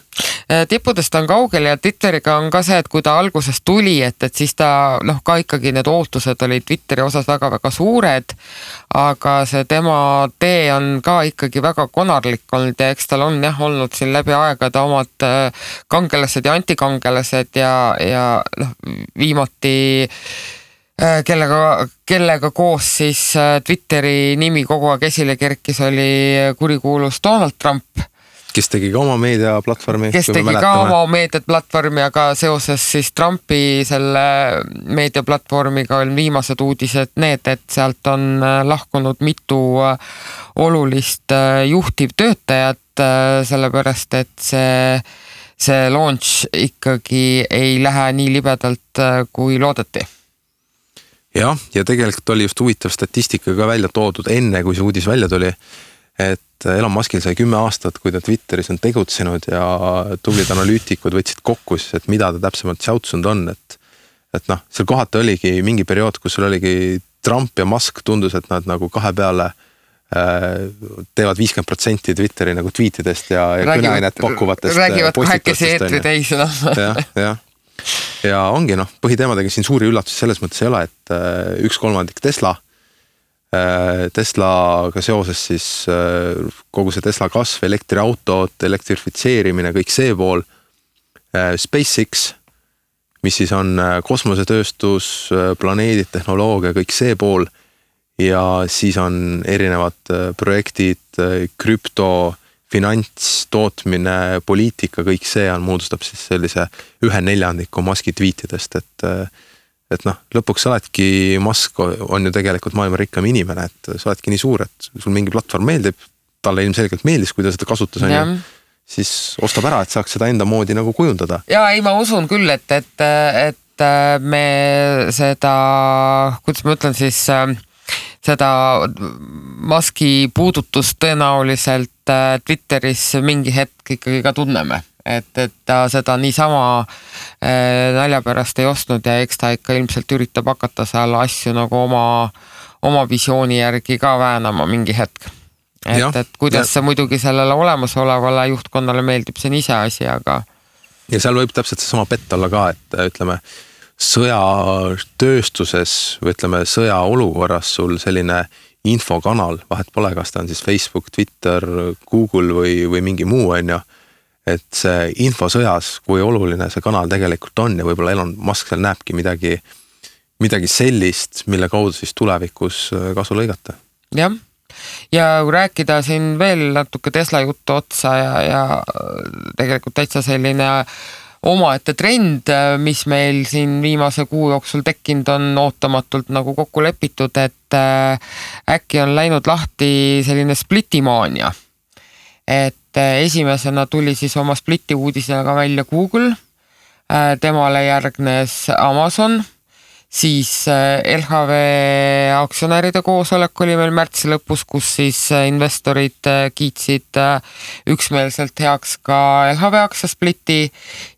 Äh, tippudest on kaugel ja Twitteriga on ka see, et kui ta alguses tuli, et, et siis ta noh, ka ikkagi need ootused olid Twitteri osas väga-väga suured. aga see tema tee on ka ikkagi väga konarlik olnud ja eks tal on jah olnud siin läbi aegade omad äh, kangelased ja antikangelased ja, ja noh, viimati kellega, kellega koos siis äh, Twitteri nimi kogu aeg esile kerkis, oli kurikuulus Donald Trump kes tegi ka oma meediaplatvormi. kes tegi ka oma meediaplatvormi, aga seoses siis Trumpi selle meediaplatvormiga on viimased uudised need, et sealt on äh, lahkunud mitu olulist juhtivtöötajat, sellepärast et see, see launch ikkagi ei lähe nii libedalt, kui loodeti jah, ja tegelikult oli just huvitav statistika ka välja toodud enne, kui see uudis välja tuli. et Elon Muskil sai kümme aastat, kui ta Twitteris on tegutsenud ja tublid analüütikud võtsid kokku siis, et mida ta täpsemalt säutsunud on, et. et noh, seal kohati oligi mingi periood, kus sul oligi Trump ja Musk tundus, et nad nagu kahe peale äh, teevad viiskümmend protsenti Twitteri nagu tweetidest ja, ja kõneainet pakkuvatest. räägivad kahekesi eetri täis noh. jah, jah ja ongi noh, põhiteemadega siin suuri üllatusi selles mõttes ei ole, et äh, üks kolmandik Tesla. Äh, Teslaga seoses siis äh, kogu see Tesla kasv, elektriautod, elektrifitseerimine, kõik see pool. SpaceX, mis siis on kosmosetööstus, planeedid, tehnoloogia, kõik see pool. ja siis on erinevad projektid, krüpto finants, tootmine, poliitika, kõik see on, moodustab siis sellise ühe neljandiku Musk'i tweetidest, et. et noh, lõpuks sa oledki, Musk on ju tegelikult maailma rikkam inimene, et sa oledki nii suur, et sul mingi platvorm meeldib. talle ilmselgelt meeldis, kui ta seda kasutas, on ju siis ostab ära, et saaks seda enda moodi nagu kujundada. ja ei, ma usun küll, et, et, et me seda, kuidas ma ütlen siis äh, seda Musk'i puudutust tõenäoliselt äh, Twitteris mingi hetk ikkagi ka tunneme et, et ta seda niisama äh, nalja pärast ei ostnud ja eks ta ikka ilmselt üritab hakata seal asju nagu oma, oma visiooni järgi ka väänama mingi hetk. et, et kuidas ja. see muidugi sellele olemasolevale juhtkonnale meeldib, see on iseasi, aga. ja seal võib täpselt seesama pett olla ka, et ütleme sõjatööstuses või ütleme, sõjaolukorras sul selline infokanal, vahet pole, kas ta on siis Facebook, Twitter, Google või, või mingi muu, on ju. et see infosõjas, kui oluline see kanal tegelikult on ja võib-olla Elon Musk seal näebki midagi, midagi sellist, mille kaudu siis tulevikus kasu lõigata. jah, ja kui rääkida siin veel natuke Tesla juttu otsa ja, ja tegelikult täitsa selline omaette trend, mis meil siin viimase kuu jooksul tekkinud on, ootamatult nagu kokku lepitud, et äkki on läinud lahti selline splitimaania. Et äh, esimesena tuli siis oma spliti uudisega välja Google, äh, temale järgnes Amazon, siis äh, LHV aktsionäride koosolek oli meil märtsi lõpus, kus siis investorid kiitsid üksmeelselt heaks ka LHV aktsiaspliti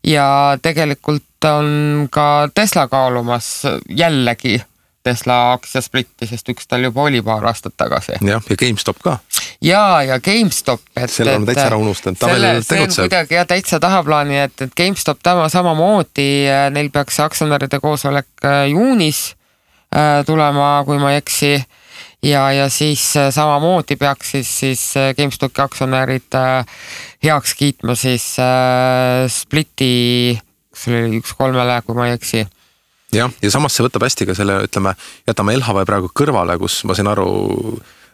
ja tegelikult on ka Tesla kaalumas jällegi Tesla aktsiasplitti, sest üks tal juba oli paar aastat tagasi. jah, ja GameStop ka ja, ja GameStop. selle oleme täitsa ära unustanud, ta veel tegutseb. kuidagi jah, täitsa tahaplaani, et, et GameStop täna samamoodi, äh, neil peaks aktsionäride koosolek äh, juunis äh, tulema, kui ma ei eksi. ja, ja siis samamoodi peaks siis, siis GameStopi aktsionärid heaks kiitma siis äh, spliti, kas see oli üks kolmele, kui ma ei eksi jah, ja samas see võtab hästi ka selle, ütleme, jätame LHV praegu kõrvale, kus ma sain aru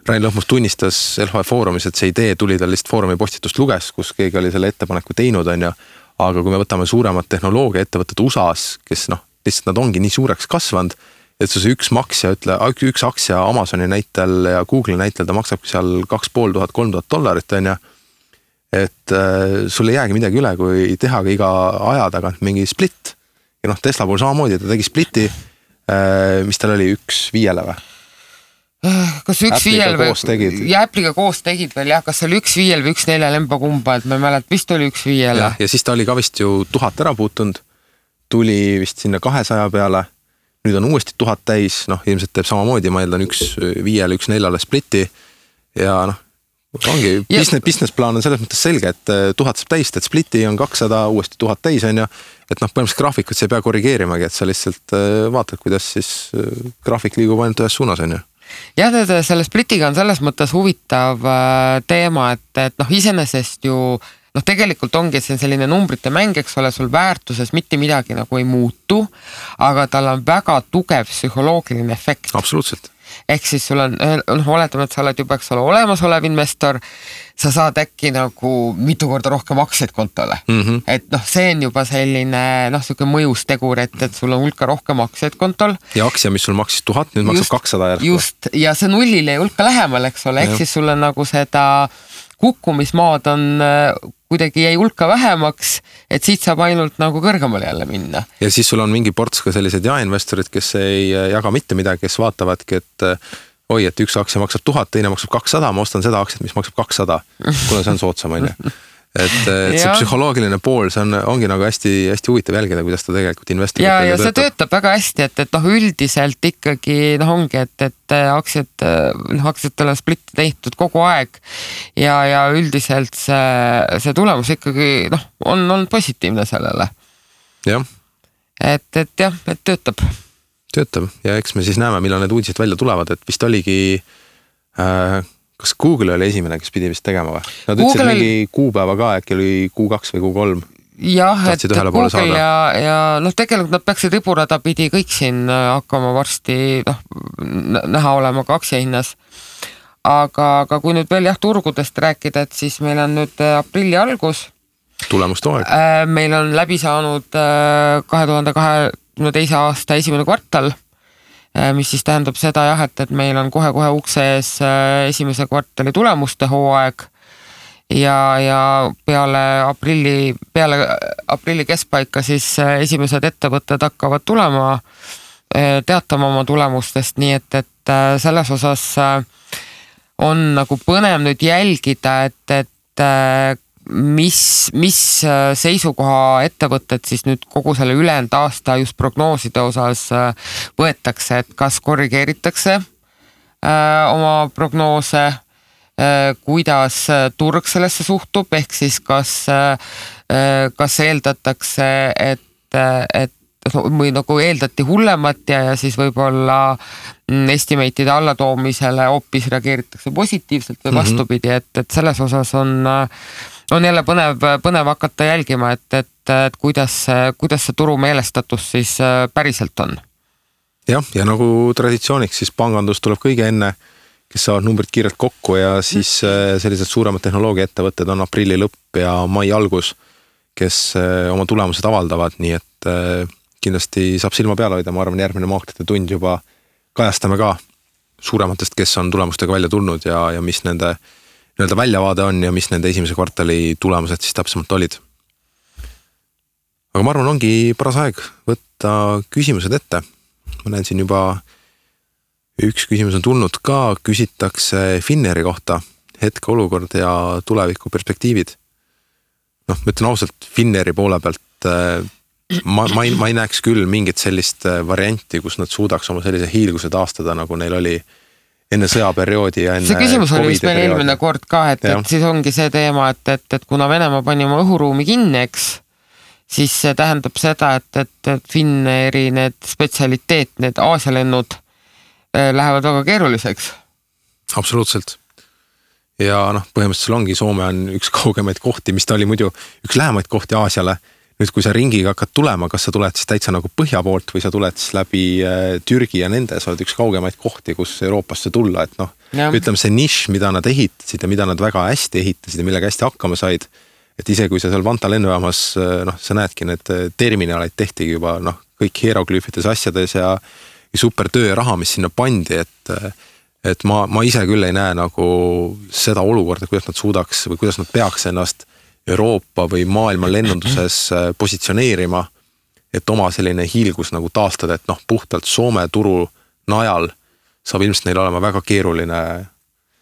Rain Lõhmus tunnistas LHV Foorumis, et see idee tuli tal lihtsalt Foorumi postitust luges, kus keegi oli selle ettepaneku teinud, on ju. aga kui me võtame suuremad tehnoloogiaettevõtted USA-s, kes noh, lihtsalt nad ongi nii suureks kasvanud, et see üks maksja, ütle, üks aktsia Amazoni näitel ja Google'i näitel, ta maksabki seal kaks pool tuhat, kolm tuhat dollarit, on ju. et äh, sul ei jäägi midagi üle, kui teha ka iga aja tagant mingi split. Ja noh, Tesla puhul samamoodi, ta tegi split'i äh,, mis tal oli, üks viiele või? kas üks viiel või, ja Apple'iga koos tegid veel jah, kas see oli üks viiel või üks neljal, emba-kumba, et ma ei mäleta, vist oli üks viiel. ja siis ta oli ka vist ju tuhat ära puutunud, tuli vist sinna kahesaja peale, nüüd on uuesti tuhat täis, noh ilmselt teeb samamoodi, ma eeldan üks viiele, üks neljale split'i. Ja noh, ongi business, business plaan on selles mõttes selge, et eh, tuhat saab täis, teed split'i on kakssada, uuesti tuhat täis on ju. et noh, põhimõtteliselt graafikut sa ei pea korrigeerimagi, et sa lihtsalt eh, vaatad, kuidas siis eh, graafik liigub ainult ühes suunas on ju jah, tead selle splitiga on selles mõttes huvitav äh, teema, et, et noh, iseenesest ju noh, tegelikult ongi see selline numbrite mäng, eks ole, sul väärtuses mitte midagi nagu ei muutu, aga tal on väga tugev psühholoogiline efekt. absoluutselt ehk siis sul on, noh, oletame, et sa oled juba, eks ole, olemasolev investor, sa saad äkki nagu mitu korda rohkem aktsiaid kontole mm. -hmm. et noh, see on juba selline noh, sihuke mõjus tegur, et, et sul on hulka rohkem aktsiaid kontol. ja aktsia, mis sul maksis tuhat, nüüd maksab kakssada järsku. just, ja see nullile hulka lähemal, eks ole, ehk siis sul on nagu seda kukkumismaad on kuidagi jäi hulka vähemaks, et siit saab ainult nagu kõrgemale jälle minna. ja siis sul on mingi ports ka sellised jaeinvestorid, kes ei jaga mitte midagi, kes vaatavadki, et oi, et üks aktsia maksab tuhat, teine maksab kakssada, ma ostan seda aktsiat, mis maksab kakssada, kuna see on soodsam, on ju et, et see psühholoogiline pool, see on, ongi nagu hästi-hästi huvitav jälgida, kuidas ta tegelikult investoritega ja, ja see töötab väga hästi, et, et noh, üldiselt ikkagi noh, ongi, et, et aktsiad, noh aktsiatel on split tehtud kogu aeg. ja, ja üldiselt see, see tulemus ikkagi noh, on olnud positiivne sellele. jah. et, et jah, et töötab. töötab ja eks me siis näeme, millal need uudised välja tulevad, et vist oligi äh, kas Google oli esimene, kes pidi vist tegema või? Nad Google... ütlesid mingi kuupäeva ka, äkki oli Q2 või Q3 jah, et Google saada. ja, ja noh, tegelikult nad peaksid riburada pidi kõik siin äh, hakkama varsti noh, näha olema ka aktsiahinnas. aga, aga kui nüüd veel jah, turgudest rääkida, et siis meil on nüüd äh, aprilli algus. tulemuste hooaeg. Äh, meil on läbi saanud kahe tuhande kahekümne teise aasta esimene kvartal mis siis tähendab seda jah, et, et meil on kohe-kohe ukse ees äh, esimese kvartali tulemuste hooaeg. Ja, ja peale aprilli, peale aprilli keskpaika siis äh, esimesed ettevõtted hakkavad tulema, teatama oma tulemustest, nii et, et selles osas on nagu põnev nüüd jälgida, et, et mis, mis äh, seisukoha ettevõtted siis nüüd kogu selle ülejäänud aasta just prognooside osas äh, võetakse, et kas korrigeeritakse äh, oma prognoose, kuidas turg sellesse suhtub, ehk siis kas, kas eeldatakse, et, et või nagu eeldati hullemat ja, ja siis võib-olla mm, estimate'ide allatoomisele hoopis reageeritakse positiivselt või mhm. vastupidi, et, et selles osas on on jälle põnev, põnev hakata jälgima, et, et, et kuidas, kuidas see turu meelestatus siis äh, päriselt on. Jah, ja nagu traditsiooniks, siis pangandus tuleb kõige enne, kes saavad numbrid kiirelt kokku ja siis äh, sellised suuremad tehnoloogiaettevõtted on aprilli lõpp ja mai algus, kes äh, oma tulemused avaldavad, nii et äh, kindlasti saab silma peal hoida, ma arvan, järgmine maakrite tund juba kajastame ka suurematest, kes on tulemustega välja tulnud ja, ja mis nende nii-öelda väljavaade on ja mis nende esimese kvartali tulemused siis täpsemalt olid. aga ma arvan, ongi paras aeg võtta küsimused ette. ma näen siin juba üks küsimus on tulnud ka, küsitakse Finneri kohta, hetkeolukord ja tulevikuperspektiivid. noh, ma ütlen ausalt, Finneri poole pealt äh, ma, ma ei, ma ei näeks küll mingit sellist äh, varianti, kus nad suudaks oma sellise hiilguse taastada, nagu neil oli enne sõjaperioodi ja enne. see küsimus oli vist meil eelmine kord ka, et, et siis ongi see teema, et, et, et kuna Venemaa pani oma õhuruumi kinni, eks, siis see tähendab seda, et, et, et Finnairi need spetsialiteet, need Aasia lennud äh, lähevad väga keeruliseks. absoluutselt. ja noh, põhimõtteliselt ongi, Soome on üks kaugemaid kohti, mis ta oli muidu üks lähemaid kohti Aasiale nüüd, kui sa ringiga hakkad tulema, kas sa tuled siis täitsa nagu põhja poolt või sa tuled siis läbi äh, Türgi ja nende, sa oled üks kaugemaid kohti, kus Euroopasse tulla, et noh. ütleme see nišš, mida nad ehitasid ja mida nad väga hästi ehitasid ja millega hästi hakkama said. et isegi kui sa seal Vanta lennujaamas äh, noh, sa näedki need äh, terminalid tehtigi juba noh, kõik hieroglüüfides asjades ja, ja super töö ja raha, mis sinna pandi, et et ma, ma ise küll ei näe nagu seda olukorda, kuidas nad suudaks või kuidas nad peaks ennast Euroopa või maailma lennunduses äh, positsioneerima, et oma selline hiilgus nagu taastada, et noh, puhtalt Soome turu najal saab ilmselt neil olema väga keeruline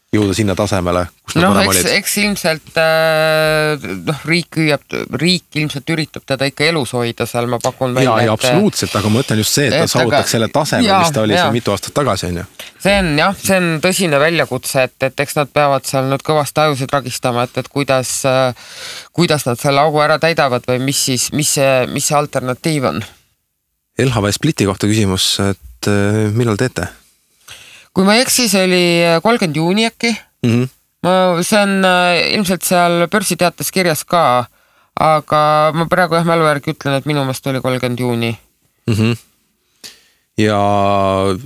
jõuda sinna tasemele, kus nad no, varem olid. eks ilmselt äh, noh, riik püüab, riik ilmselt üritab teda ikka elus hoida seal, ma pakun välja. ja, ja absoluutselt, aga ma mõtlen just see, et ta saavutaks aga, selle taseme, mis ta oli ja. seal mitu aastat tagasi, on ju. see on jah, see on tõsine väljakutse, et, et eks nad peavad seal nüüd kõvasti ajusid ragistama, et, et kuidas, äh, kuidas nad selle augu ära täidavad või mis siis, mis see, mis see alternatiiv on? LHV Spliti kohta küsimus, et äh, millal teete? Kui ma ei eksi, see oli äh, kolmkümmend juuni äkki mm. -hmm. ma, see on äh, ilmselt seal börsiteates kirjas ka, aga ma praegu jah mälu järgi ütlen, et minu meelest oli kolmkümmend juuni mm. -hmm. ja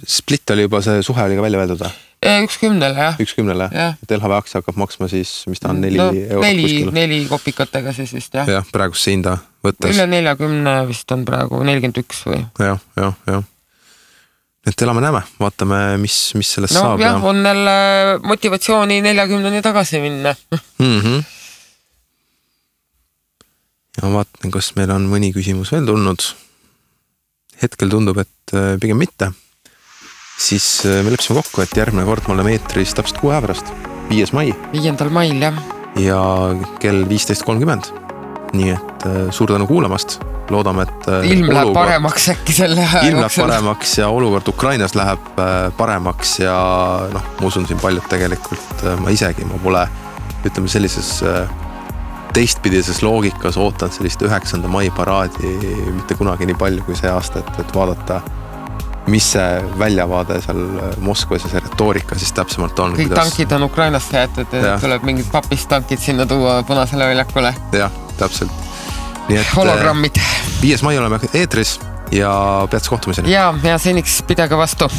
Split oli juba, see suhe oli ka välja öeldud või? üks kümnele jah. üks kümnele ja., et LHV aktsia hakkab maksma siis, mis ta on, neli no, eurot neli, kuskil? neli kopikatega siis vist jah. jah, praegust hinda võttes. üle neljakümne vist on praegu, nelikümmend üks või ja,? jah, jah, jah et elame-näeme, vaatame, mis, mis sellest no, saab. jah ja., on jälle motivatsiooni neljakümneni tagasi minna mm. -hmm. ja vaatan, kas meil on mõni küsimus veel tulnud. hetkel tundub, et äh, pigem mitte. siis äh, me leppisime kokku, et järgmine kord me oleme eetris täpselt kuu aja pärast, viies mai. viiendal mail jah. ja kell viisteist kolmkümmend. Nii et äh, suur tänu kuulamast loodame, et. Äh, ilm olukord, läheb paremaks äkki selle aja ilm läheb paremaks ja olukord Ukrainas läheb äh, paremaks ja noh, ma usun siin paljud tegelikult, ma isegi, ma pole ütleme sellises teistpidises loogikas ootanud sellist üheksanda mai paraadi mitte kunagi nii palju kui see aasta, et, et vaadata mis see väljavaade seal Moskvas ja see retoorika siis täpsemalt on. kõik kuidas... tankid on Ukrainasse jäetud ja tuleb mingid papist tankid sinna tuua Punasele väljakule. jah, täpselt nii et hologrammid. Äh, viies mai oleme eetris ja peatse kohtumiseni. ja, ja seniks pidage vastu